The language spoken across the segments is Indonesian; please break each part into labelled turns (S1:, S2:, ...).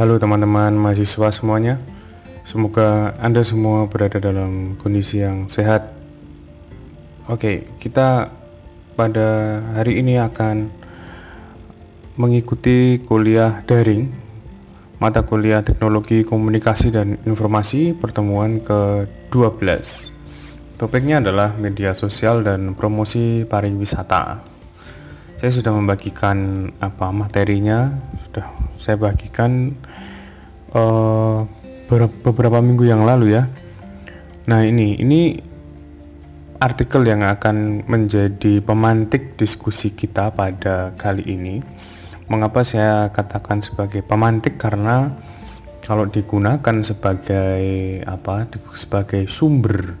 S1: Halo teman-teman mahasiswa semuanya. Semoga Anda semua berada dalam kondisi yang sehat. Oke, kita pada hari ini akan mengikuti kuliah daring mata kuliah Teknologi Komunikasi dan Informasi pertemuan ke-12. Topiknya adalah media sosial dan promosi pariwisata. Saya sudah membagikan apa materinya, sudah saya bagikan uh, beberapa minggu yang lalu ya. Nah ini ini artikel yang akan menjadi pemantik diskusi kita pada kali ini. Mengapa saya katakan sebagai pemantik karena kalau digunakan sebagai apa sebagai sumber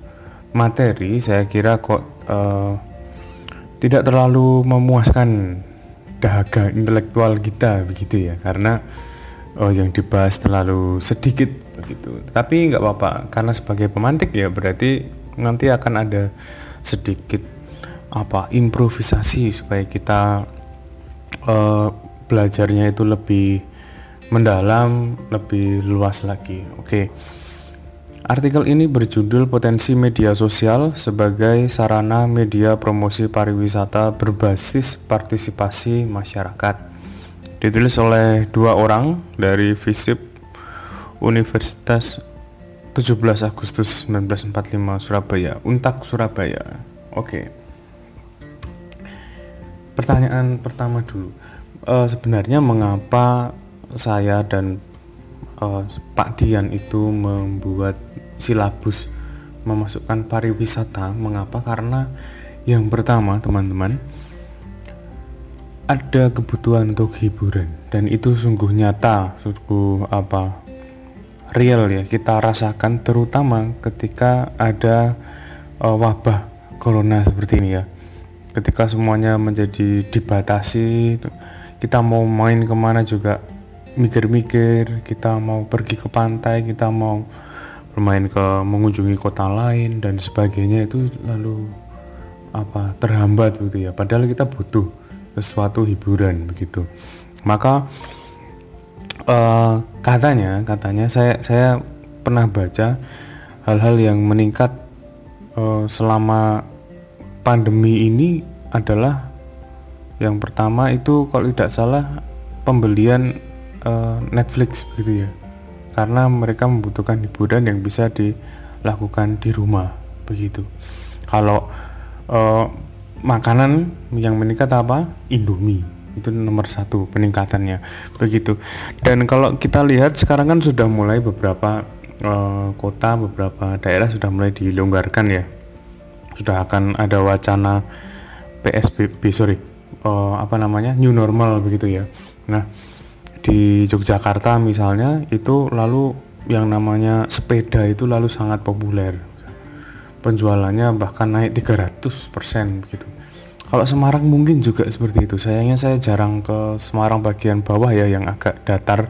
S1: materi saya kira kok uh, tidak terlalu memuaskan dahaga intelektual kita begitu ya karena oh yang dibahas terlalu sedikit begitu tapi nggak apa-apa karena sebagai pemantik ya berarti nanti akan ada sedikit apa improvisasi supaya kita uh, belajarnya itu lebih mendalam lebih luas lagi oke okay. Artikel ini berjudul Potensi Media Sosial sebagai Sarana Media Promosi Pariwisata Berbasis Partisipasi Masyarakat. Ditulis oleh dua orang dari FISIP Universitas 17 Agustus 1945 Surabaya, Untak Surabaya. Oke. Pertanyaan pertama dulu. Uh, sebenarnya mengapa saya dan uh, Pak Dian itu membuat silabus memasukkan pariwisata. Mengapa? Karena yang pertama, teman-teman, ada kebutuhan untuk hiburan dan itu sungguh nyata, sungguh apa? real ya kita rasakan terutama ketika ada uh, wabah corona seperti ini ya. Ketika semuanya menjadi dibatasi, kita mau main ke mana juga mikir-mikir kita mau pergi ke pantai kita mau bermain ke mengunjungi kota lain dan sebagainya itu lalu apa terhambat gitu ya. Padahal kita butuh sesuatu hiburan begitu. Maka uh, katanya katanya saya saya pernah baca hal-hal yang meningkat uh, selama pandemi ini adalah yang pertama itu kalau tidak salah pembelian uh, Netflix begitu ya karena mereka membutuhkan hiburan yang bisa dilakukan di rumah begitu. Kalau uh, makanan yang meningkat apa? Indomie itu nomor satu peningkatannya begitu. Dan kalau kita lihat sekarang kan sudah mulai beberapa uh, kota beberapa daerah sudah mulai dilonggarkan ya. Sudah akan ada wacana PSBB sorry uh, apa namanya? New normal begitu ya. Nah di Yogyakarta misalnya itu lalu yang namanya sepeda itu lalu sangat populer. Penjualannya bahkan naik 300% begitu. Kalau Semarang mungkin juga seperti itu. Sayangnya saya jarang ke Semarang bagian bawah ya yang agak datar.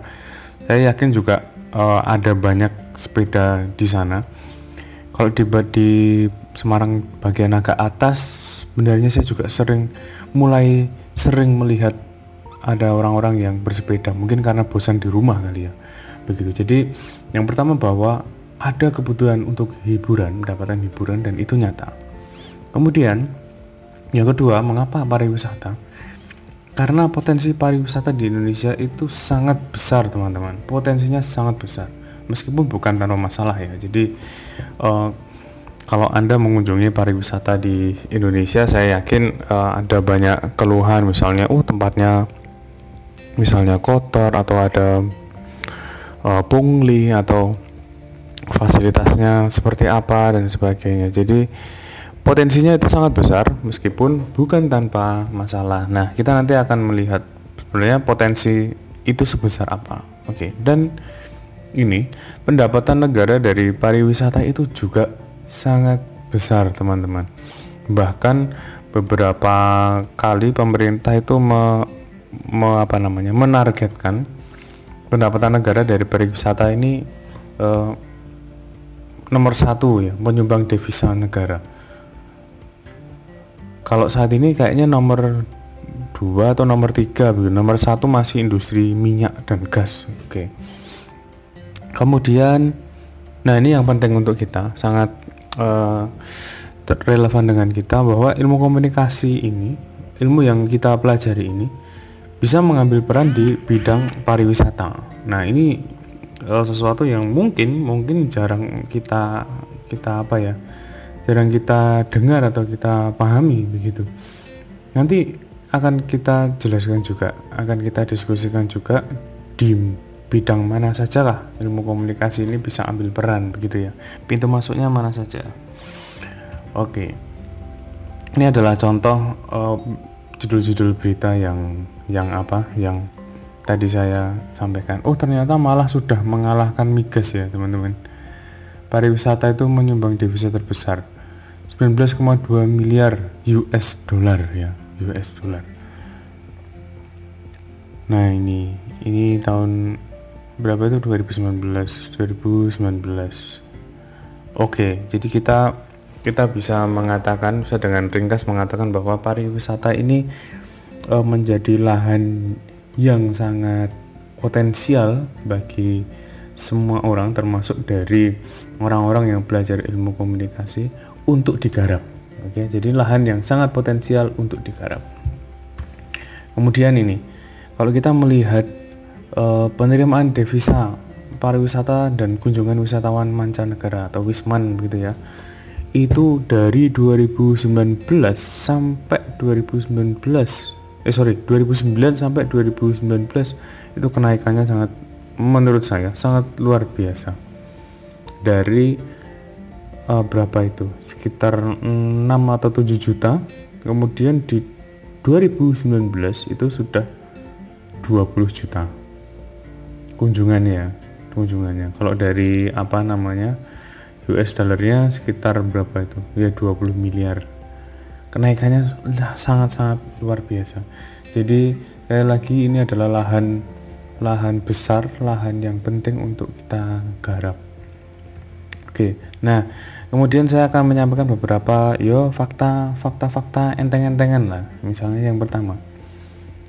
S1: Saya yakin juga uh, ada banyak sepeda di sana. Kalau di, di Semarang bagian agak atas sebenarnya saya juga sering mulai sering melihat ada orang-orang yang bersepeda. Mungkin karena bosan di rumah kali ya. Begitu. Jadi yang pertama bahwa ada kebutuhan untuk hiburan mendapatkan hiburan dan itu nyata. Kemudian yang kedua mengapa pariwisata? Karena potensi pariwisata di Indonesia itu sangat besar teman-teman. Potensinya sangat besar. Meskipun bukan tanpa masalah ya. Jadi uh, kalau Anda mengunjungi pariwisata di Indonesia, saya yakin uh, ada banyak keluhan, misalnya, oh tempatnya misalnya kotor atau ada uh, pungli atau fasilitasnya seperti apa dan sebagainya. Jadi potensinya itu sangat besar meskipun bukan tanpa masalah. Nah, kita nanti akan melihat sebenarnya potensi itu sebesar apa. Oke, okay. dan ini pendapatan negara dari pariwisata itu juga sangat besar, teman-teman. Bahkan beberapa kali pemerintah itu me, apa namanya menargetkan pendapatan negara dari pariwisata ini eh, nomor satu ya penyumbang devisa negara. Kalau saat ini kayaknya nomor dua atau nomor tiga begitu. Nomor satu masih industri minyak dan gas. Oke. Kemudian, nah ini yang penting untuk kita, sangat uh, relevan dengan kita bahwa ilmu komunikasi ini, ilmu yang kita pelajari ini bisa mengambil peran di bidang pariwisata. Nah ini uh, sesuatu yang mungkin mungkin jarang kita kita apa ya, jarang kita dengar atau kita pahami begitu. Nanti akan kita jelaskan juga, akan kita diskusikan juga di bidang mana saja lah ilmu komunikasi ini bisa ambil peran begitu ya. Pintu masuknya mana saja. Oke. Ini adalah contoh uh, judul-judul berita yang yang apa yang tadi saya sampaikan. Oh ternyata malah sudah mengalahkan migas ya teman-teman. Pariwisata itu menyumbang devisa terbesar 19,2 miliar US dollar ya US dollar. Nah ini ini tahun berapa itu 2019 2019. Oke jadi kita kita bisa mengatakan bisa dengan ringkas mengatakan bahwa pariwisata ini e, menjadi lahan yang sangat potensial bagi semua orang termasuk dari orang-orang yang belajar ilmu komunikasi untuk digarap. Oke, jadi lahan yang sangat potensial untuk digarap. Kemudian ini, kalau kita melihat e, penerimaan devisa pariwisata dan kunjungan wisatawan mancanegara atau wisman begitu ya itu dari 2019 sampai 2019 eh sorry 2009 sampai 2019 itu kenaikannya sangat menurut saya sangat luar biasa. Dari uh, berapa itu? Sekitar 6 atau 7 juta. Kemudian di 2019 itu sudah 20 juta. Kunjungannya kunjungannya. Kalau dari apa namanya US dollarnya sekitar berapa itu? Ya 20 miliar. Kenaikannya sangat-sangat luar biasa. Jadi sekali lagi ini adalah lahan lahan besar lahan yang penting untuk kita garap. Oke nah kemudian saya akan menyampaikan beberapa yo fakta fakta fakta enteng-entengan lah. Misalnya yang pertama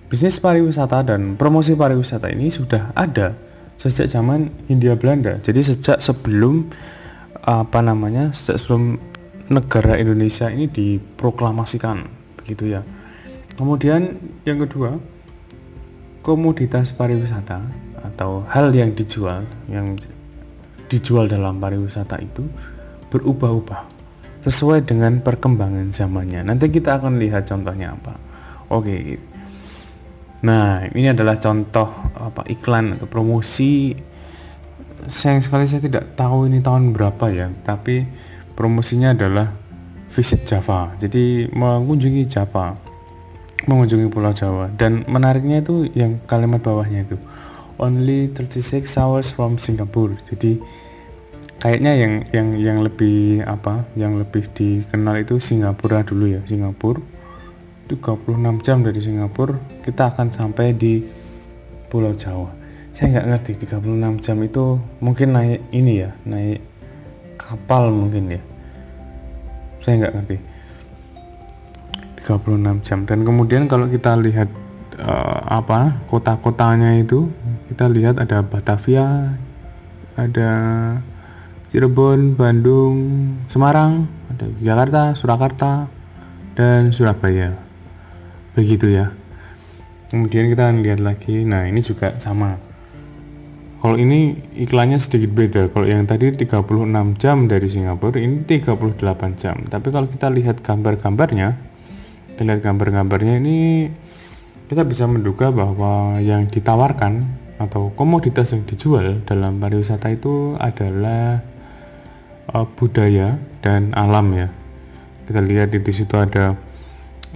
S1: bisnis pariwisata dan promosi pariwisata ini sudah ada sejak zaman Hindia Belanda. Jadi sejak sebelum apa namanya sebelum negara Indonesia ini diproklamasikan begitu ya. Kemudian yang kedua komoditas pariwisata atau hal yang dijual yang dijual dalam pariwisata itu berubah-ubah sesuai dengan perkembangan zamannya. Nanti kita akan lihat contohnya apa. Oke. Nah ini adalah contoh apa iklan promosi sayang sekali saya tidak tahu ini tahun berapa ya tapi promosinya adalah visit Java. Jadi mengunjungi Java mengunjungi Pulau Jawa. Dan menariknya itu yang kalimat bawahnya itu only 36 hours from Singapore. Jadi kayaknya yang yang yang lebih apa yang lebih dikenal itu Singapura dulu ya. Singapura 36 jam dari Singapura kita akan sampai di Pulau Jawa saya nggak ngerti 36 jam itu mungkin naik ini ya naik kapal mungkin ya saya nggak ngerti 36 jam dan kemudian kalau kita lihat uh, apa kota-kotanya itu kita lihat ada Batavia ada Cirebon, Bandung, Semarang, ada Jakarta, Surakarta, dan Surabaya. Begitu ya. Kemudian kita lihat lagi, nah ini juga sama kalau ini iklannya sedikit beda. Kalau yang tadi 36 jam dari Singapura, ini 38 jam. Tapi kalau kita lihat gambar-gambarnya, kita lihat gambar-gambarnya ini kita bisa menduga bahwa yang ditawarkan atau komoditas yang dijual dalam pariwisata itu adalah uh, budaya dan alam ya. Kita lihat di situ ada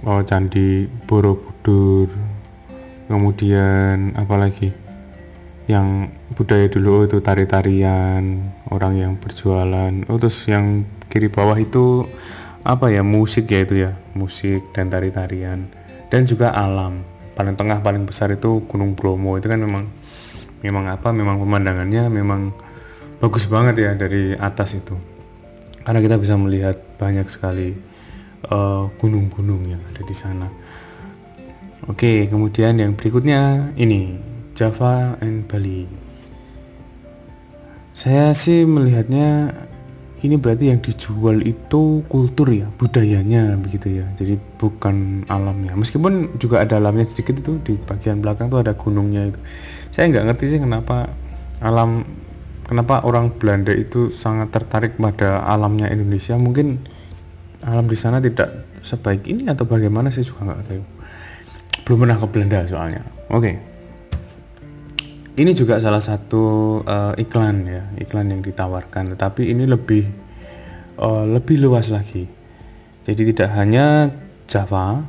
S1: oh, candi Borobudur, kemudian apalagi yang budaya dulu itu tari-tarian orang yang berjualan. Oh terus yang kiri bawah itu apa ya? Musik ya itu ya musik dan tari-tarian. Dan juga alam. Paling tengah paling besar itu Gunung Bromo. Itu kan memang memang apa? Memang pemandangannya memang bagus banget ya dari atas itu. Karena kita bisa melihat banyak sekali uh, gunung-gunung yang ada di sana. Oke, kemudian yang berikutnya ini Java and Bali. Saya sih melihatnya ini berarti yang dijual itu kultur ya, budayanya begitu ya. Jadi bukan alamnya. Meskipun juga ada alamnya sedikit itu di bagian belakang tuh ada gunungnya itu. Saya nggak ngerti sih kenapa alam kenapa orang Belanda itu sangat tertarik pada alamnya Indonesia. Mungkin alam di sana tidak sebaik ini atau bagaimana sih juga nggak tahu. Belum pernah ke Belanda soalnya. Oke. Okay ini juga salah satu uh, iklan ya iklan yang ditawarkan. Tetapi ini lebih uh, lebih luas lagi. Jadi tidak hanya Java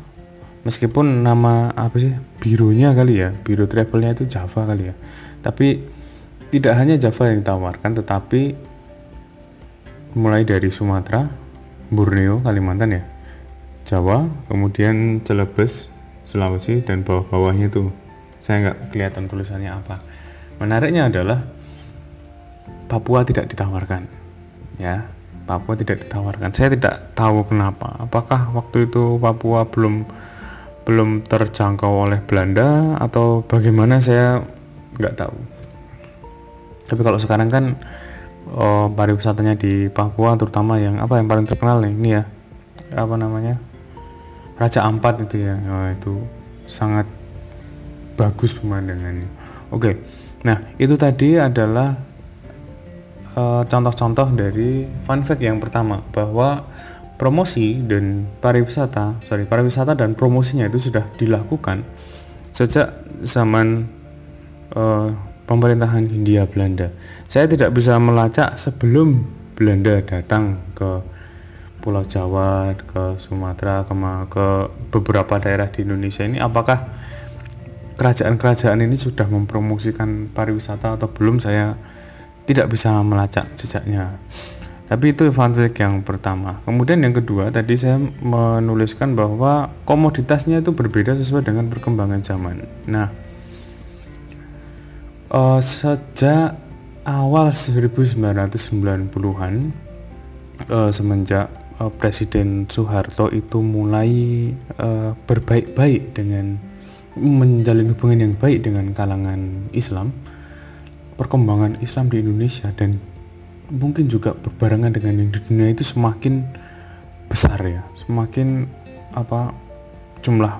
S1: meskipun nama apa sih bironya kali ya biro travelnya itu Java kali ya. Tapi tidak hanya Java yang ditawarkan tetapi mulai dari Sumatera Borneo Kalimantan ya Jawa kemudian Celebes Sulawesi dan bawah-bawahnya tuh saya nggak kelihatan tulisannya apa menariknya adalah Papua tidak ditawarkan ya. Papua tidak ditawarkan. Saya tidak tahu kenapa. Apakah waktu itu Papua belum belum terjangkau oleh Belanda atau bagaimana saya nggak tahu. Tapi kalau sekarang kan oh, pariwisatanya di Papua terutama yang apa yang paling terkenal nih ini ya apa namanya Raja Ampat itu ya. Oh, itu sangat bagus pemandangannya. Oke nah itu tadi adalah eh, contoh-contoh dari fun fact yang pertama bahwa promosi dan pariwisata sorry pariwisata dan promosinya itu sudah dilakukan sejak zaman uh, pemerintahan Hindia Belanda. Saya tidak bisa melacak sebelum Belanda datang ke Pulau Jawa, ke Sumatera, ke beberapa daerah di Indonesia ini. Apakah kerajaan-kerajaan ini sudah mempromosikan pariwisata atau belum saya tidak bisa melacak jejaknya. Tapi itu fun fact yang pertama. Kemudian yang kedua tadi saya menuliskan bahwa komoditasnya itu berbeda sesuai dengan perkembangan zaman. Nah uh, sejak awal 1990-an uh, semenjak uh, Presiden Soeharto itu mulai uh, berbaik-baik dengan menjalin hubungan yang baik dengan kalangan Islam, perkembangan Islam di Indonesia dan mungkin juga berbarengan dengan yang di dunia itu semakin besar ya, semakin apa jumlah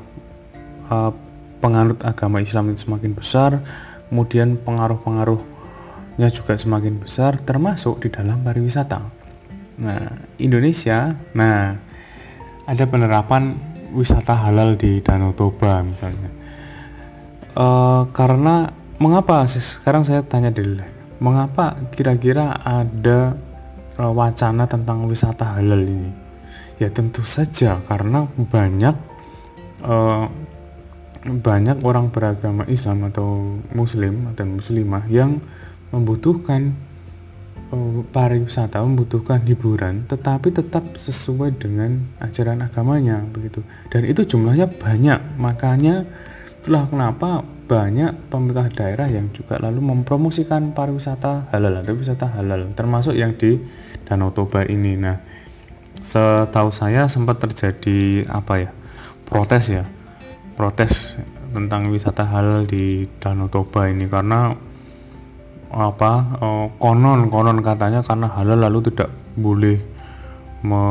S1: uh, penganut agama Islam itu semakin besar, kemudian pengaruh-pengaruhnya juga semakin besar, termasuk di dalam pariwisata. Nah, Indonesia, nah ada penerapan wisata halal di Danau Toba misalnya uh, karena mengapa sekarang saya tanya dulu. Mengapa kira-kira ada uh, wacana tentang wisata halal ini? Ya tentu saja karena banyak uh, banyak orang beragama Islam atau Muslim dan Muslimah yang membutuhkan uh, pariwisata, membutuhkan hiburan, tetapi tetap sesuai dengan ajaran agamanya begitu. Dan itu jumlahnya banyak, makanya Itulah kenapa banyak pemerintah daerah yang juga lalu mempromosikan pariwisata halal atau wisata halal termasuk yang di Danau Toba ini. Nah, setahu saya sempat terjadi apa ya? protes ya. Protes tentang wisata halal di Danau Toba ini karena apa? Oh, konon konon katanya karena halal lalu tidak boleh me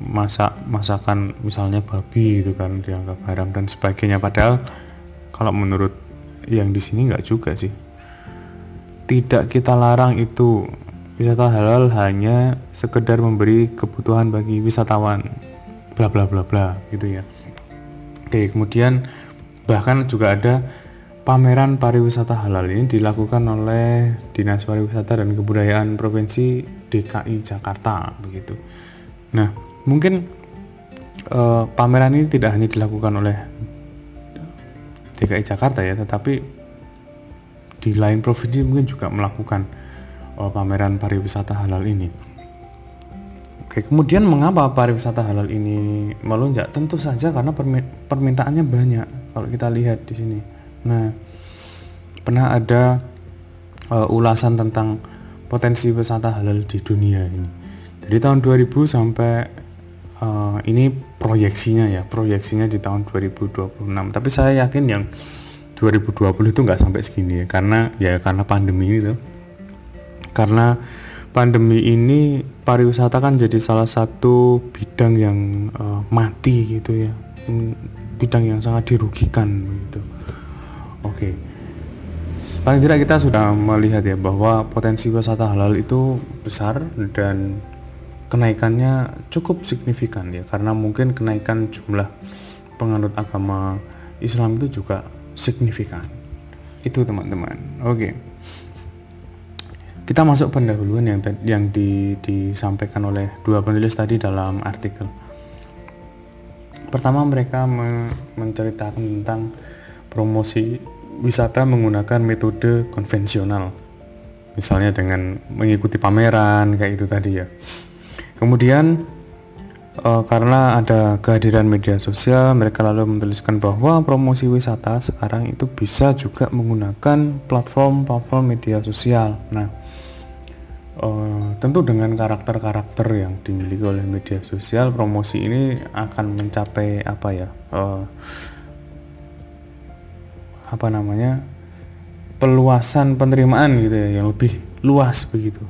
S1: masak masakan misalnya babi itu kan dianggap haram dan sebagainya. Padahal kalau menurut yang di sini nggak juga sih. Tidak kita larang itu wisata halal hanya sekedar memberi kebutuhan bagi wisatawan bla bla bla bla gitu ya. Oke kemudian bahkan juga ada pameran pariwisata halal ini dilakukan oleh Dinas Pariwisata dan Kebudayaan Provinsi DKI Jakarta begitu. Nah mungkin uh, pameran ini tidak hanya dilakukan oleh DKI Jakarta ya, tetapi di lain provinsi mungkin juga melakukan uh, pameran pariwisata halal ini. Oke, kemudian mengapa pariwisata halal ini melonjak? Tentu saja karena permintaannya banyak. Kalau kita lihat di sini. Nah, pernah ada uh, ulasan tentang potensi wisata halal di dunia ini. Dari tahun 2000 sampai uh, ini proyeksinya ya proyeksinya di tahun 2026 tapi saya yakin yang 2020 itu nggak sampai segini ya karena ya karena pandemi ini tuh. Karena pandemi ini pariwisata kan jadi salah satu bidang yang uh, mati gitu ya. Hmm, bidang yang sangat dirugikan gitu. Oke. Okay. paling tidak kita sudah melihat ya bahwa potensi wisata halal itu besar dan kenaikannya cukup signifikan ya karena mungkin kenaikan jumlah penganut agama Islam itu juga signifikan. Itu teman-teman. Oke. Kita masuk pendahuluan yang yang di, disampaikan oleh dua penulis tadi dalam artikel. Pertama mereka me, menceritakan tentang promosi wisata menggunakan metode konvensional. Misalnya dengan mengikuti pameran kayak itu tadi ya Kemudian uh, karena ada kehadiran media sosial, mereka lalu menuliskan bahwa promosi wisata sekarang itu bisa juga menggunakan platform-platform media sosial. Nah, uh, tentu dengan karakter-karakter yang dimiliki oleh media sosial, promosi ini akan mencapai apa ya? Uh, apa namanya? peluasan penerimaan gitu ya yang lebih luas begitu.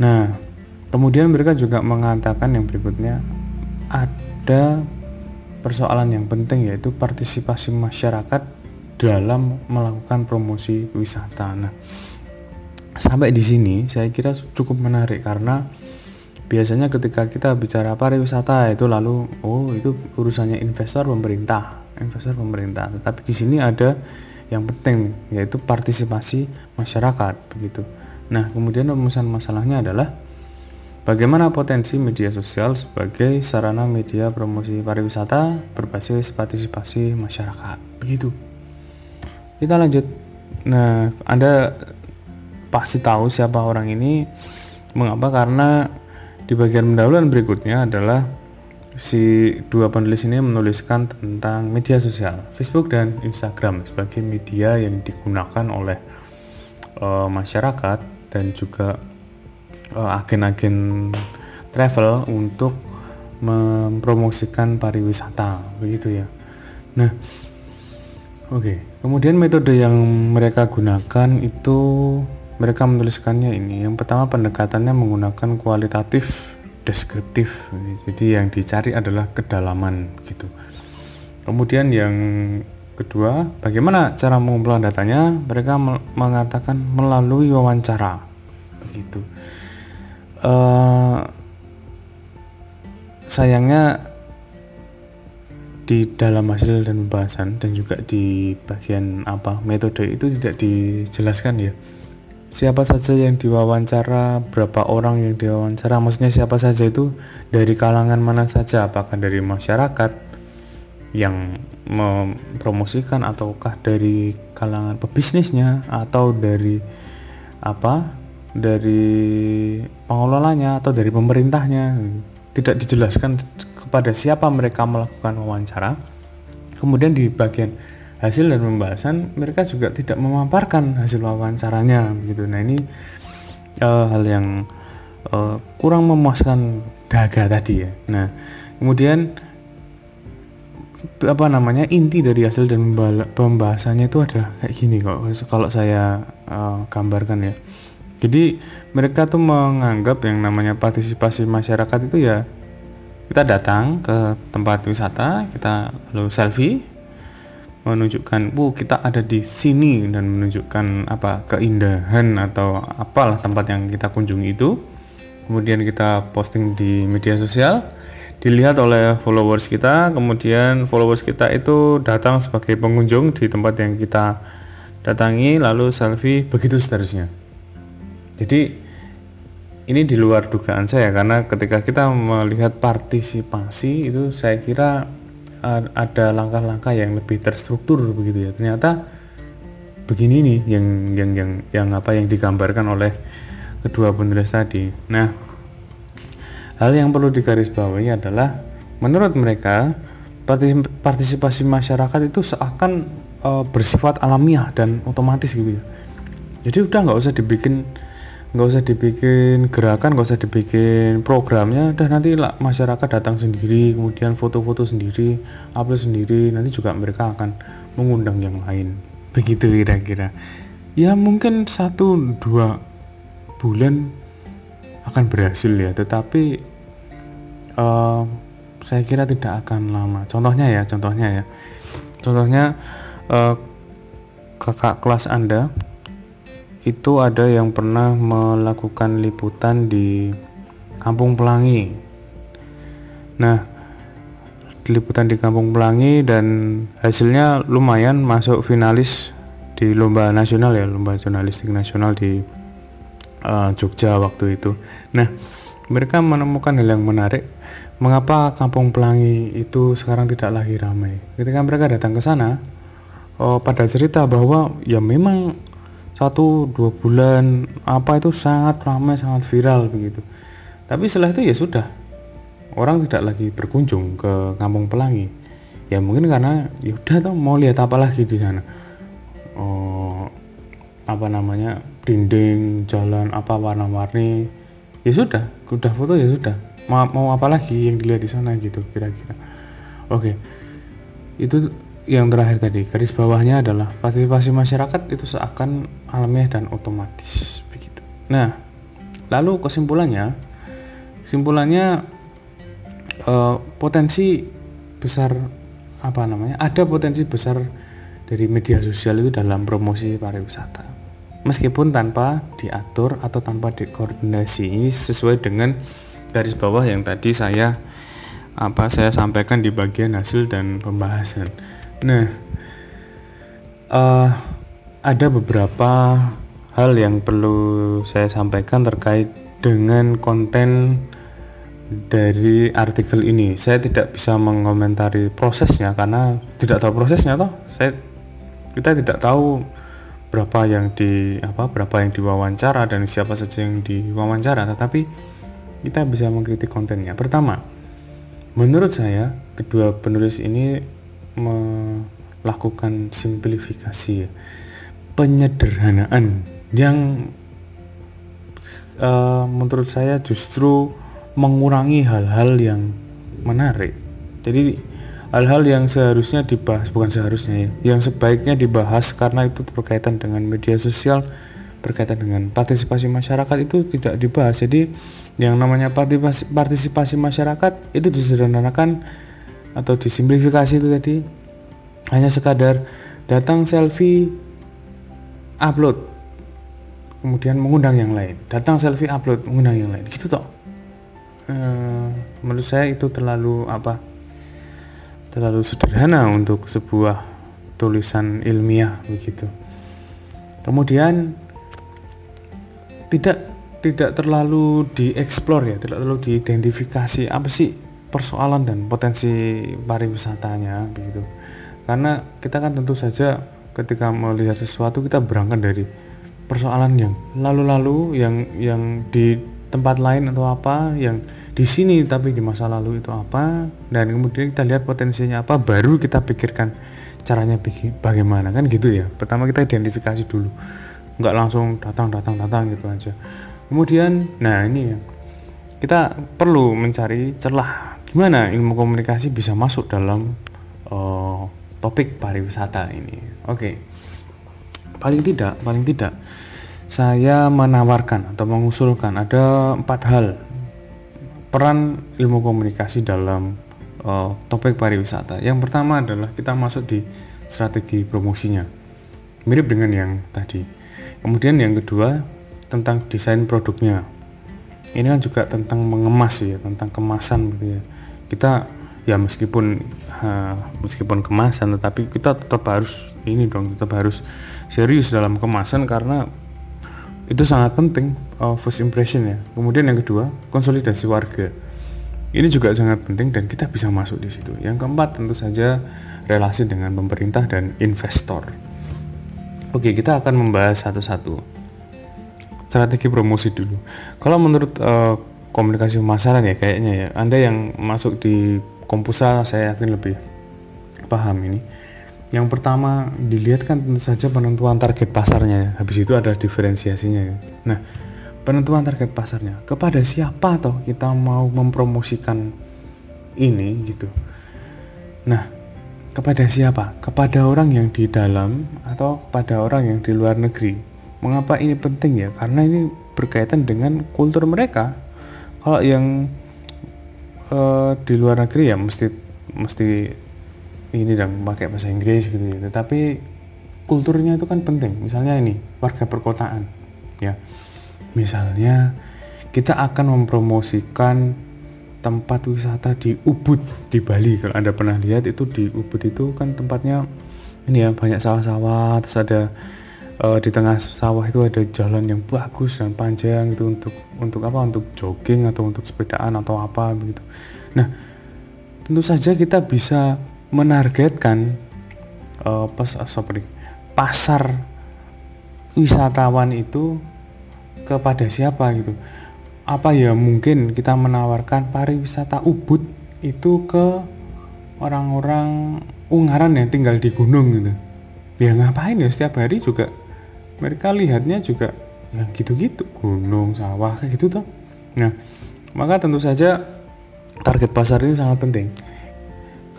S1: Nah, Kemudian mereka juga mengatakan yang berikutnya ada persoalan yang penting yaitu partisipasi masyarakat dalam melakukan promosi wisata. Nah, sampai di sini saya kira cukup menarik karena biasanya ketika kita bicara pariwisata itu lalu oh itu urusannya investor pemerintah, investor pemerintah. Tetapi di sini ada yang penting yaitu partisipasi masyarakat begitu. Nah, kemudian rumusan masalahnya adalah Bagaimana potensi media sosial sebagai sarana media promosi pariwisata berbasis partisipasi masyarakat? Begitu. Kita lanjut. Nah, Anda pasti tahu siapa orang ini. Mengapa? Karena di bagian pendahuluan berikutnya adalah si dua penulis ini menuliskan tentang media sosial, Facebook dan Instagram sebagai media yang digunakan oleh uh, masyarakat dan juga agen-agen travel untuk mempromosikan pariwisata begitu ya. Nah, oke. Okay. Kemudian metode yang mereka gunakan itu mereka menuliskannya ini. Yang pertama pendekatannya menggunakan kualitatif deskriptif. Jadi yang dicari adalah kedalaman gitu. Kemudian yang kedua, bagaimana cara mengumpulkan datanya? Mereka mengatakan melalui wawancara. Begitu uh, sayangnya di dalam hasil dan pembahasan dan juga di bagian apa metode itu tidak dijelaskan ya. Siapa saja yang diwawancara berapa orang yang diwawancara maksudnya siapa saja itu dari kalangan mana saja apakah dari masyarakat yang mempromosikan ataukah dari kalangan pebisnisnya atau dari apa dari pengelolanya atau dari pemerintahnya. Tidak dijelaskan kepada siapa mereka melakukan wawancara. Kemudian di bagian hasil dan pembahasan mereka juga tidak memaparkan hasil wawancaranya gitu nah ini uh, hal yang uh, kurang memuaskan daga tadi ya. Nah kemudian apa namanya inti dari hasil dan pembahasannya itu adalah kayak gini kok. Kalau saya uh, gambarkan ya jadi mereka tuh menganggap yang namanya partisipasi masyarakat itu ya kita datang ke tempat wisata, kita lalu selfie menunjukkan, "Bu, kita ada di sini" dan menunjukkan apa keindahan atau apalah tempat yang kita kunjungi itu. Kemudian kita posting di media sosial, dilihat oleh followers kita, kemudian followers kita itu datang sebagai pengunjung di tempat yang kita datangi, lalu selfie, begitu seterusnya. Jadi ini di luar dugaan saya karena ketika kita melihat partisipasi itu saya kira ada langkah-langkah yang lebih terstruktur begitu ya. Ternyata begini nih yang yang yang yang apa yang digambarkan oleh kedua penulis tadi. Nah, hal yang perlu digarisbawahi adalah menurut mereka partisipasi masyarakat itu seakan uh, bersifat alamiah dan otomatis gitu ya. Jadi udah nggak usah dibikin nggak usah dibikin gerakan nggak usah dibikin programnya. Dan nanti lah masyarakat datang sendiri kemudian foto-foto sendiri upload sendiri nanti juga mereka akan mengundang yang lain. Begitu kira-kira. Ya mungkin satu dua bulan akan berhasil ya. Tetapi uh, saya kira tidak akan lama. Contohnya ya contohnya ya. Contohnya uh, kakak kelas anda itu ada yang pernah melakukan liputan di Kampung Pelangi. Nah, liputan di Kampung Pelangi dan hasilnya lumayan masuk finalis di lomba nasional ya, lomba jurnalistik nasional di uh, Jogja waktu itu. Nah, mereka menemukan hal yang menarik. Mengapa Kampung Pelangi itu sekarang tidak lagi ramai? Ketika mereka datang ke sana, oh, pada cerita bahwa ya memang satu dua bulan apa itu sangat ramai sangat viral begitu. Tapi setelah itu ya sudah. Orang tidak lagi berkunjung ke kampung pelangi. Ya mungkin karena ya udah tuh mau lihat apa lagi di sana. Oh apa namanya dinding jalan apa warna-warni. Ya sudah udah foto ya sudah. Mau, mau apa lagi yang dilihat di sana gitu kira-kira. Oke. Itu yang terakhir tadi garis bawahnya adalah partisipasi masyarakat itu seakan alamiah dan otomatis begitu. Nah, lalu kesimpulannya, kesimpulannya eh, potensi besar apa namanya? Ada potensi besar dari media sosial itu dalam promosi pariwisata. Meskipun tanpa diatur atau tanpa dikoordinasi sesuai dengan garis bawah yang tadi saya apa saya sampaikan di bagian hasil dan pembahasan. Nah, uh, ada beberapa hal yang perlu saya sampaikan terkait dengan konten dari artikel ini. Saya tidak bisa mengomentari prosesnya karena tidak tahu prosesnya toh. Saya kita tidak tahu berapa yang di apa berapa yang diwawancara dan siapa saja yang diwawancara, tetapi kita bisa mengkritik kontennya. Pertama, menurut saya kedua penulis ini melakukan simplifikasi ya. penyederhanaan yang uh, menurut saya justru mengurangi hal-hal yang menarik jadi hal-hal yang seharusnya dibahas bukan seharusnya ya yang sebaiknya dibahas karena itu berkaitan dengan media sosial berkaitan dengan partisipasi masyarakat itu tidak dibahas jadi yang namanya partisipasi, partisipasi masyarakat itu disederhanakan atau disimplifikasi itu tadi hanya sekadar datang selfie upload kemudian mengundang yang lain. Datang selfie upload mengundang yang lain. Gitu toh. E, menurut saya itu terlalu apa? Terlalu sederhana untuk sebuah tulisan ilmiah begitu. Kemudian tidak tidak terlalu dieksplor ya tidak terlalu diidentifikasi. Apa sih persoalan dan potensi pariwisatanya begitu. Karena kita kan tentu saja ketika melihat sesuatu kita berangkat dari persoalan yang lalu-lalu yang yang di tempat lain atau apa yang di sini tapi di masa lalu itu apa dan kemudian kita lihat potensinya apa baru kita pikirkan caranya bagaimana kan gitu ya. Pertama kita identifikasi dulu nggak langsung datang datang datang gitu aja. Kemudian nah ini ya kita perlu mencari celah gimana ilmu komunikasi bisa masuk dalam uh, topik pariwisata ini. Oke, okay. paling tidak, paling tidak, saya menawarkan atau mengusulkan ada empat hal peran ilmu komunikasi dalam uh, topik pariwisata. Yang pertama adalah kita masuk di strategi promosinya, mirip dengan yang tadi. Kemudian yang kedua tentang desain produknya. Ini kan juga tentang mengemas ya, tentang kemasan gitu ya. Kita ya meskipun uh, meskipun kemasan tetapi kita tetap harus ini dong tetap harus serius dalam kemasan karena itu sangat penting uh, first impression ya. Kemudian yang kedua konsolidasi warga. Ini juga sangat penting dan kita bisa masuk di situ. Yang keempat tentu saja relasi dengan pemerintah dan investor. Oke kita akan membahas satu-satu strategi promosi dulu kalau menurut uh, komunikasi pemasaran ya kayaknya ya. Anda yang masuk di Kompusa saya yakin lebih paham ini. Yang pertama dilihat kan tentu saja penentuan target pasarnya ya. Habis itu ada diferensiasinya ya. Nah, penentuan target pasarnya kepada siapa toh kita mau mempromosikan ini gitu nah kepada siapa kepada orang yang di dalam atau kepada orang yang di luar negeri mengapa ini penting ya? Karena ini berkaitan dengan kultur mereka. Kalau yang uh, di luar negeri ya mesti mesti ini dong pakai bahasa Inggris gitu ya. Tetapi kulturnya itu kan penting. Misalnya ini warga perkotaan ya. Misalnya kita akan mempromosikan tempat wisata di Ubud di Bali. Kalau Anda pernah lihat itu di Ubud itu kan tempatnya ini ya banyak sawah-sawah terus ada uh, di tengah sawah itu ada jalan yang bagus dan panjang itu untuk untuk apa untuk jogging atau untuk sepedaan atau apa begitu. Nah, tentu saja kita bisa menargetkan uh, pas, sorry, pasar wisatawan itu kepada siapa gitu apa ya mungkin kita menawarkan pariwisata Ubud itu ke orang-orang Ungaran yang tinggal di gunung gitu ya ngapain ya setiap hari juga mereka lihatnya juga ya gitu-gitu gunung sawah kayak gitu tuh nah maka tentu saja target pasar ini sangat penting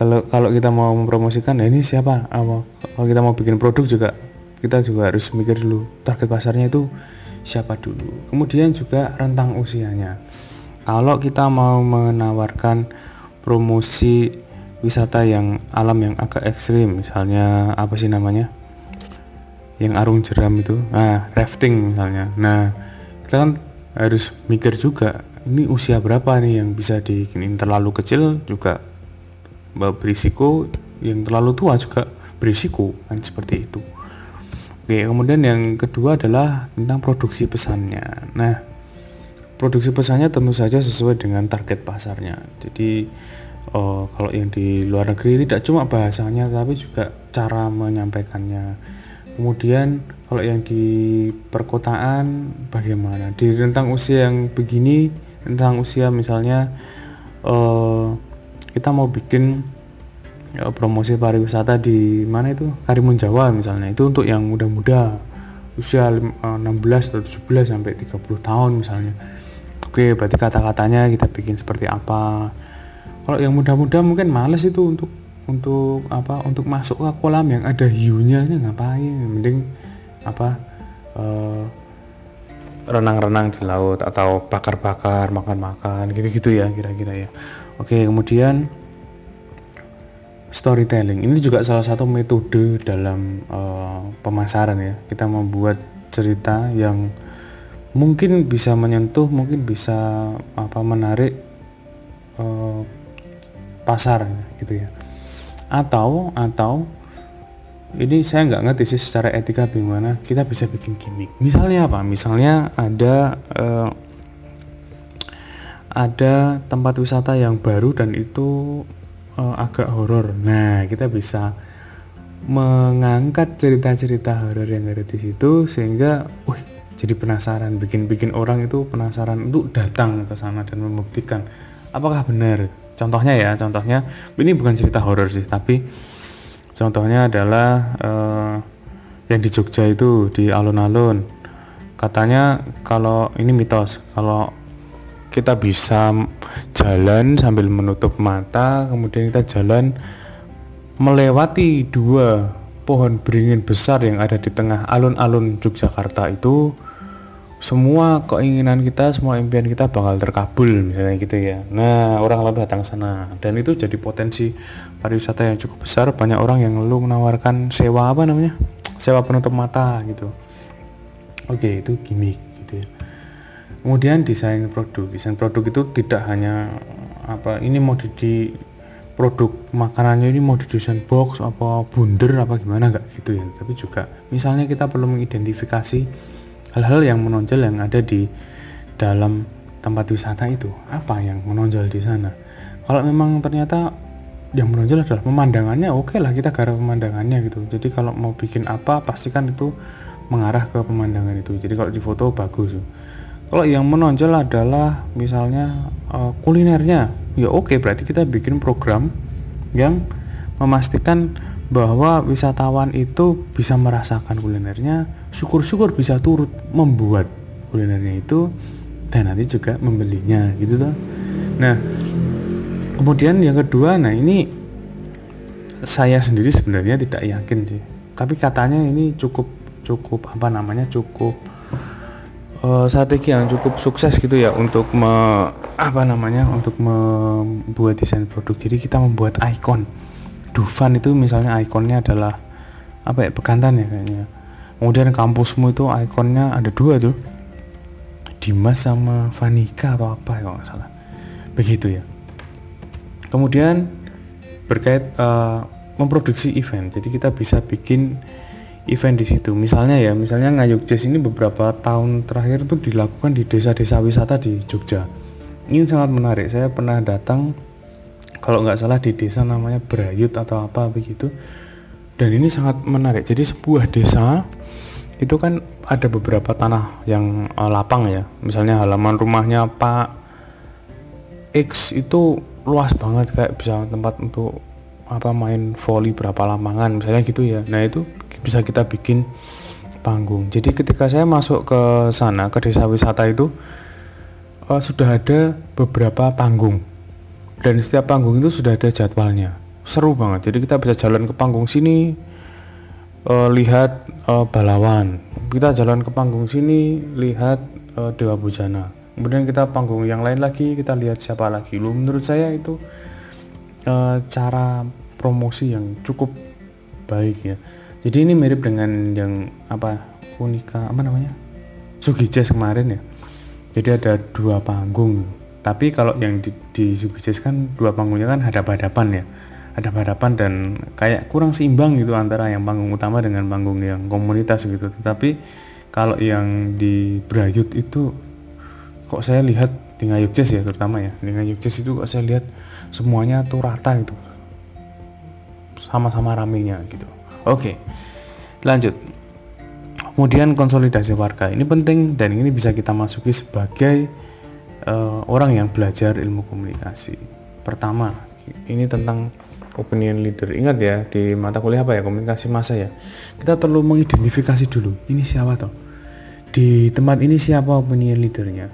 S1: kalau kalau kita mau mempromosikan ya ini siapa apa kalau kita mau bikin produk juga kita juga harus mikir dulu target pasarnya itu siapa dulu. Kemudian juga rentang usianya. Kalau kita mau menawarkan promosi wisata yang alam yang agak ekstrim, misalnya apa sih namanya? Yang arung jeram itu, nah rafting misalnya. Nah kita kan harus mikir juga ini usia berapa nih yang bisa dikirim terlalu kecil juga berisiko yang terlalu tua juga berisiko kan seperti itu. Oke, kemudian yang kedua adalah tentang produksi pesannya. Nah, produksi pesannya tentu saja sesuai dengan target pasarnya. Jadi oh, kalau yang di luar negeri tidak cuma bahasanya tapi juga cara menyampaikannya. Kemudian kalau yang di perkotaan bagaimana? Di rentang usia yang begini, rentang usia misalnya oh, kita mau bikin ya, promosi pariwisata di mana itu? Karimun Jawa misalnya. Itu untuk yang muda-muda usia 16 eh, atau 17 sampai 30 tahun misalnya. Oke berarti kata-katanya kita bikin seperti apa. Kalau yang muda-muda mungkin males itu untuk untuk apa untuk masuk ke kolam yang ada hiunya ngapain. Mending apa uh, renang-renang di laut atau bakar-bakar makan-makan gitu-gitu ya kira-kira ya. Oke kemudian storytelling. Ini juga salah satu metode dalam uh, pemasaran ya. Kita membuat cerita yang mungkin bisa menyentuh mungkin bisa apa menarik uh, pasar gitu ya atau atau ini saya nggak ngerti sih secara etika bagaimana kita bisa bikin gimmick misalnya apa misalnya ada uh, ada tempat wisata yang baru dan itu uh, agak horor. Nah, kita bisa mengangkat cerita-cerita horor yang ada di situ sehingga, wih, jadi penasaran, bikin-bikin orang itu penasaran untuk datang ke sana dan membuktikan apakah benar. Contohnya ya, contohnya ini bukan cerita horor sih, tapi contohnya adalah uh, yang di Jogja itu di alun-alun. Katanya kalau ini mitos, kalau kita bisa jalan sambil menutup mata kemudian kita jalan melewati dua pohon beringin besar yang ada di tengah alun-alun Yogyakarta itu semua keinginan kita, semua impian kita bakal terkabul misalnya gitu ya. Nah, orang lalu datang sana dan itu jadi potensi pariwisata yang cukup besar. Banyak orang yang lalu menawarkan sewa apa namanya? Sewa penutup mata gitu. Oke, itu gimmick gitu ya kemudian desain produk desain produk itu tidak hanya apa ini mau di, produk makanannya ini mau didesain box apa bundar apa gimana nggak gitu ya tapi juga misalnya kita perlu mengidentifikasi hal-hal yang menonjol yang ada di dalam tempat wisata itu apa yang menonjol di sana? Kalau memang ternyata yang menonjol adalah pemandangannya oke okay lah kita garap pemandangannya gitu. Jadi kalau mau bikin apa pastikan itu mengarah ke pemandangan itu. Jadi kalau di foto bagus. Kalau yang menonjol adalah misalnya uh, kulinernya ya oke okay, berarti kita bikin program yang memastikan bahwa wisatawan itu bisa merasakan kulinernya syukur-syukur bisa turut membuat kulinernya itu dan nanti juga membelinya gitu toh. Nah kemudian yang kedua nah ini saya sendiri sebenarnya tidak yakin sih. Tapi katanya ini cukup cukup apa namanya cukup uh, strategi yang cukup sukses gitu ya untuk me, apa namanya untuk membuat desain produk. Jadi kita membuat ikon Dufan itu misalnya ikonnya adalah apa ya bekantan ya kayaknya kemudian kampusmu itu ikonnya ada dua tuh. Dimas sama Vanika atau apa ya kalau nggak salah. Begitu ya. Kemudian berkait uh, memproduksi event. Jadi kita bisa bikin event di situ. Misalnya ya misalnya ngayuk jazz ini beberapa tahun terakhir itu dilakukan di desa-desa wisata di Jogja. Ini sangat menarik. Saya pernah datang kalau nggak salah di desa namanya Brayut atau apa begitu. Dan ini sangat menarik. Jadi sebuah desa itu kan ada beberapa tanah yang uh, lapang ya. Misalnya halaman rumahnya Pak X itu luas banget kayak bisa tempat untuk apa main volley berapa lapangan misalnya gitu ya. Nah itu bisa kita bikin panggung. Jadi ketika saya masuk ke sana ke desa wisata itu uh, sudah ada beberapa panggung dan setiap panggung itu sudah ada jadwalnya. Seru banget. Jadi kita bisa jalan ke panggung sini uh, lihat uh, balawan. Kita jalan ke panggung sini lihat uh, dewa bujana. Kemudian kita panggung yang lain lagi kita lihat siapa lagi. Lu menurut saya itu uh, cara promosi yang cukup baik ya. Jadi ini mirip dengan yang apa unika apa namanya? Sugi Jazz kemarin ya. Jadi ada dua panggung tapi kalau yang di, di kan dua panggungnya kan hadap-hadapan ya. Hadap-hadapan dan kayak kurang seimbang gitu antara yang panggung utama dengan panggung yang komunitas gitu. Tetapi kalau yang di Brayut itu kok saya lihat di Ngayuk Jazz ya terutama ya. Di Ngayuk Jazz itu kok saya lihat semuanya tuh rata gitu. Sama-sama ramenya gitu. Oke lanjut. Kemudian konsolidasi warga. Ini penting dan ini bisa kita masuki sebagai uh, orang yang belajar ilmu komunikasi pertama. Ini tentang opinion leader. Ingat ya di mata kuliah apa ya komunikasi masa ya? Kita perlu mengidentifikasi dulu ini siapa toh? Di tempat ini siapa opinion leadernya?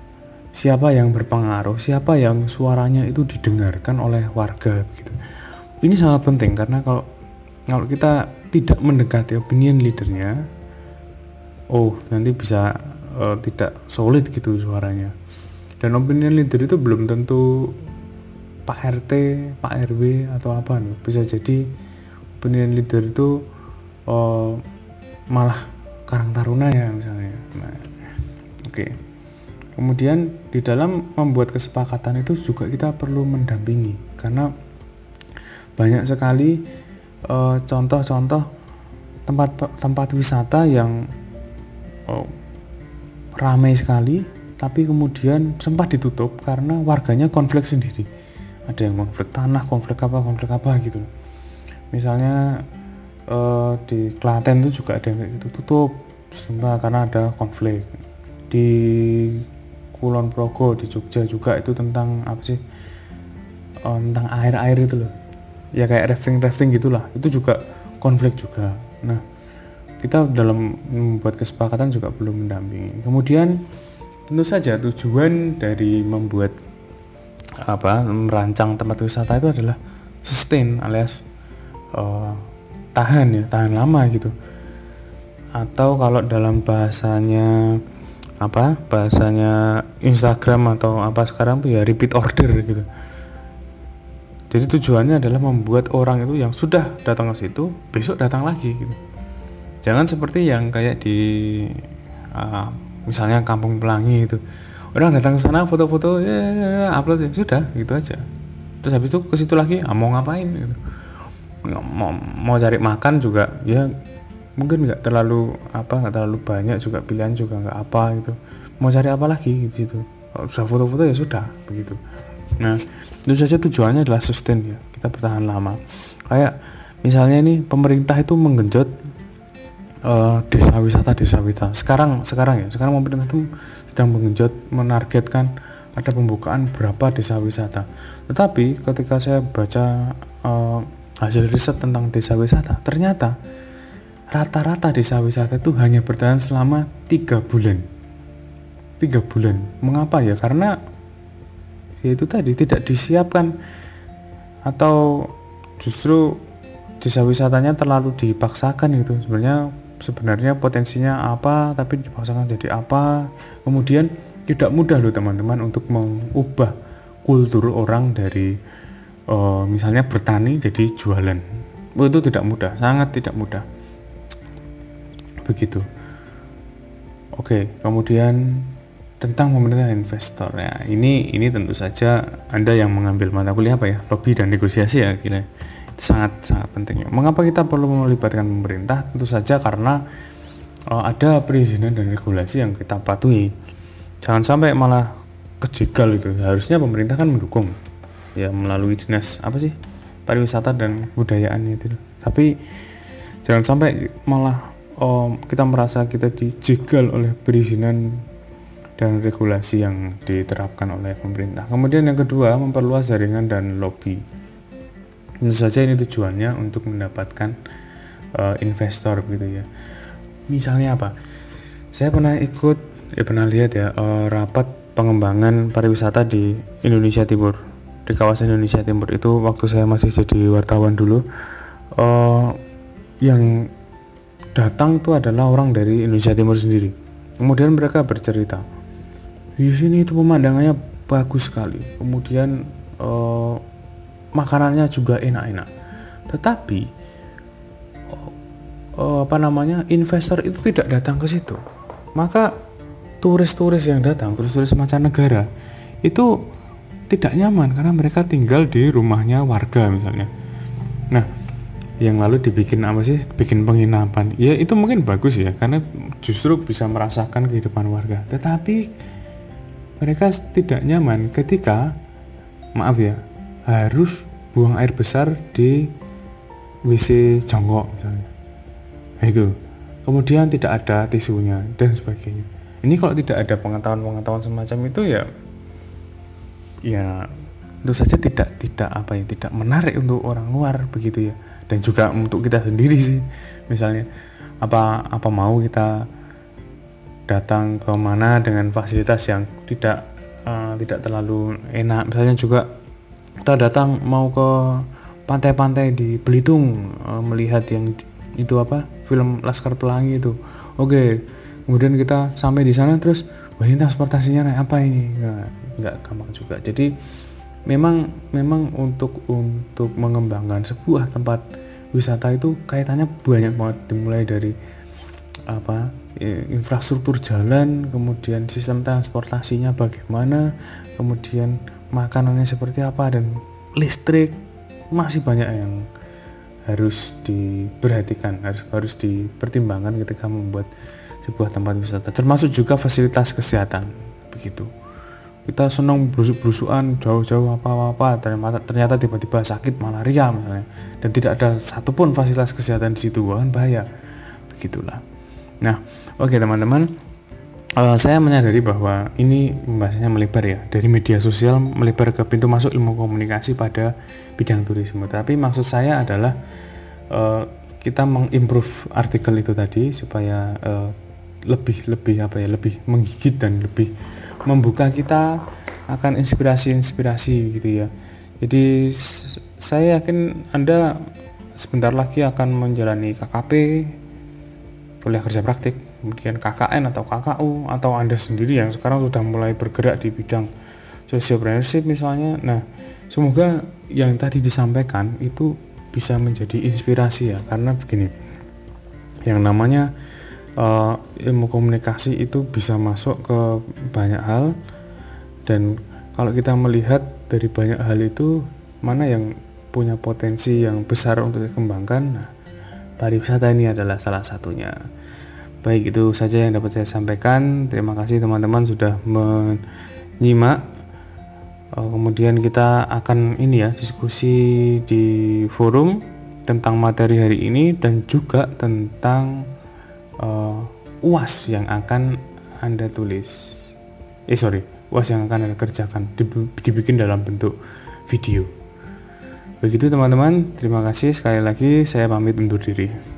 S1: Siapa yang berpengaruh, siapa yang suaranya itu didengarkan oleh warga gitu. Ini sangat penting karena kalau kalau kita tidak mendekati opinion leadernya, oh nanti bisa uh, tidak solid gitu suaranya. Dan opinion leader itu belum tentu Pak RT, Pak RW atau apa nih. Bisa jadi opinion leader itu uh, malah Karang Taruna ya misalnya. Nah, oke. Okay. Kemudian di dalam membuat kesepakatan itu juga kita perlu mendampingi karena banyak sekali eh, contoh-contoh uh, tempat tempat wisata yang uh, ramai sekali tapi kemudian sempat ditutup karena warganya konflik sendiri. Ada yang konflik tanah konflik apa konflik apa gitu. Misalnya uh, di Klaten itu juga ada yang kayak gitu tutup. Sempat karena ada konflik. Di Kulon Progo di Jogja juga itu tentang apa sih? Oh, tentang air-air itu loh. Ya kayak rafting-rafting gitulah. Itu juga konflik juga. Nah kita dalam membuat kesepakatan juga belum mendampingi. Kemudian tentu saja tujuan dari membuat apa merancang tempat wisata itu adalah sustain alias uh, tahan ya tahan lama gitu. Atau kalau dalam bahasanya apa bahasanya Instagram atau apa sekarang tuh ya repeat order gitu. Jadi tujuannya adalah membuat orang itu yang sudah datang ke situ besok datang lagi gitu. Jangan seperti yang kayak di uh, misalnya kampung pelangi itu orang datang ke sana foto-foto ya, ya, ya upload ya sudah gitu aja. Terus habis itu ke situ lagi ah, mau ngapain gitu. Mau mau cari makan juga ya mungkin nggak terlalu apa nggak terlalu banyak juga pilihan juga nggak apa gitu. Mau cari apa lagi gitu kalau sudah foto-foto ya sudah begitu. Nah itu saja tujuannya adalah sustain ya kita bertahan lama. Kayak misalnya ini pemerintah itu menggenjot uh, desa wisata desa wisata. Sekarang sekarang ya sekarang pemerintah itu sedang menggenjot menargetkan ada pembukaan berapa desa wisata. Tetapi ketika saya baca uh, hasil riset tentang desa wisata ternyata rata-rata desa wisata itu hanya bertahan selama tiga bulan. Tiga bulan. Mengapa ya? Karena ya itu tadi tidak disiapkan. Atau justru desa wisatanya terlalu dipaksakan gitu. Sebenarnya sebenarnya potensinya apa tapi dipaksakan jadi apa. Kemudian tidak mudah loh teman-teman untuk mengubah kultur orang dari uh, misalnya bertani jadi jualan. Itu tidak mudah sangat tidak mudah. Begitu. Oke kemudian tentang pemerintah investor. Ya ini ini tentu saja anda yang mengambil mata kuliah apa ya? Lobby dan negosiasi ya itu sangat sangat penting. Ya mengapa kita perlu melibatkan pemerintah? Tentu saja karena uh, ada perizinan dan regulasi yang kita patuhi. Jangan sampai malah kejegal itu harusnya pemerintah kan mendukung ya melalui dinas apa sih? Pariwisata dan budayaan itu. Tapi jangan sampai malah oh, kita merasa kita dijegal oleh perizinan dan regulasi yang diterapkan oleh pemerintah. Kemudian yang kedua, memperluas jaringan dan lobby. Tentu saja ini tujuannya untuk mendapatkan uh, investor gitu ya. Misalnya apa? Saya pernah ikut, ya pernah lihat ya uh, rapat pengembangan pariwisata di Indonesia Timur, di kawasan Indonesia Timur itu waktu saya masih jadi wartawan dulu. Uh, yang datang itu adalah orang dari Indonesia Timur sendiri. Kemudian mereka bercerita, di sini itu pemandangannya bagus sekali kemudian uh, makanannya juga enak-enak. Tetapi uh, apa namanya investor itu tidak datang ke situ. Maka turis-turis yang datang turis-turis mancanegara itu tidak nyaman karena mereka tinggal di rumahnya warga misalnya. Nah yang lalu dibikin apa sih? Bikin penginapan. Ya itu mungkin bagus ya karena justru bisa merasakan kehidupan warga. Tetapi mereka tidak nyaman ketika maaf ya harus buang air besar di WC jongkok misalnya. Nah, itu kemudian tidak ada tisunya dan sebagainya. Ini kalau tidak ada pengetahuan-pengetahuan semacam itu ya ya tentu saja tidak tidak apa ya tidak menarik untuk orang luar begitu ya. Dan juga untuk kita sendiri sih misalnya apa apa mau kita datang ke mana dengan fasilitas yang tidak uh, tidak terlalu enak. Misalnya juga kita datang mau ke pantai-pantai di Belitung uh, melihat yang itu apa film Laskar Pelangi itu. Oke okay. kemudian kita sampai di sana terus wah ini transportasinya naik apa ini? Nggak nggak gampang juga. Jadi memang memang untuk untuk mengembangkan sebuah tempat wisata itu kaitannya banyak banget. Dimulai dari apa infrastruktur jalan, kemudian sistem transportasinya bagaimana, kemudian makanannya seperti apa dan listrik masih banyak yang harus diperhatikan, harus harus dipertimbangkan ketika membuat sebuah tempat wisata. Termasuk juga fasilitas kesehatan begitu. Kita senang berusuk-berusukan jauh-jauh apa-apa, ternyata ternyata tiba-tiba sakit malaria misalnya dan tidak ada satupun fasilitas kesehatan di situ, kan bahaya. Begitulah. Nah, oke okay, teman-teman, uh, saya menyadari bahwa ini pembahasannya melebar ya dari media sosial melebar ke pintu masuk ilmu komunikasi pada bidang turisme. Tapi maksud saya adalah uh, kita mengimprove artikel itu tadi supaya uh, lebih lebih apa ya lebih menggigit dan lebih membuka kita akan inspirasi-inspirasi gitu ya. Jadi saya yakin Anda sebentar lagi akan menjalani KKP kuliah kerja praktik, kemudian KKN atau KKU atau Anda sendiri yang sekarang sudah mulai bergerak di bidang sociopreneurship misalnya. Nah, semoga yang tadi disampaikan itu bisa menjadi inspirasi ya karena begini. Yang namanya uh, ilmu komunikasi itu bisa masuk ke banyak hal dan kalau kita melihat dari banyak hal itu mana yang punya potensi yang besar untuk dikembangkan nah, pariwisata ini adalah salah satunya. Baik itu saja yang dapat saya sampaikan. Terima kasih teman-teman sudah menyimak. Oh, kemudian kita akan ini ya diskusi di forum tentang materi hari ini dan juga tentang uh, uas yang akan anda tulis. Eh sorry, uas yang akan anda kerjakan dibikin dalam bentuk video. Begitu teman-teman, terima kasih sekali lagi saya pamit undur diri.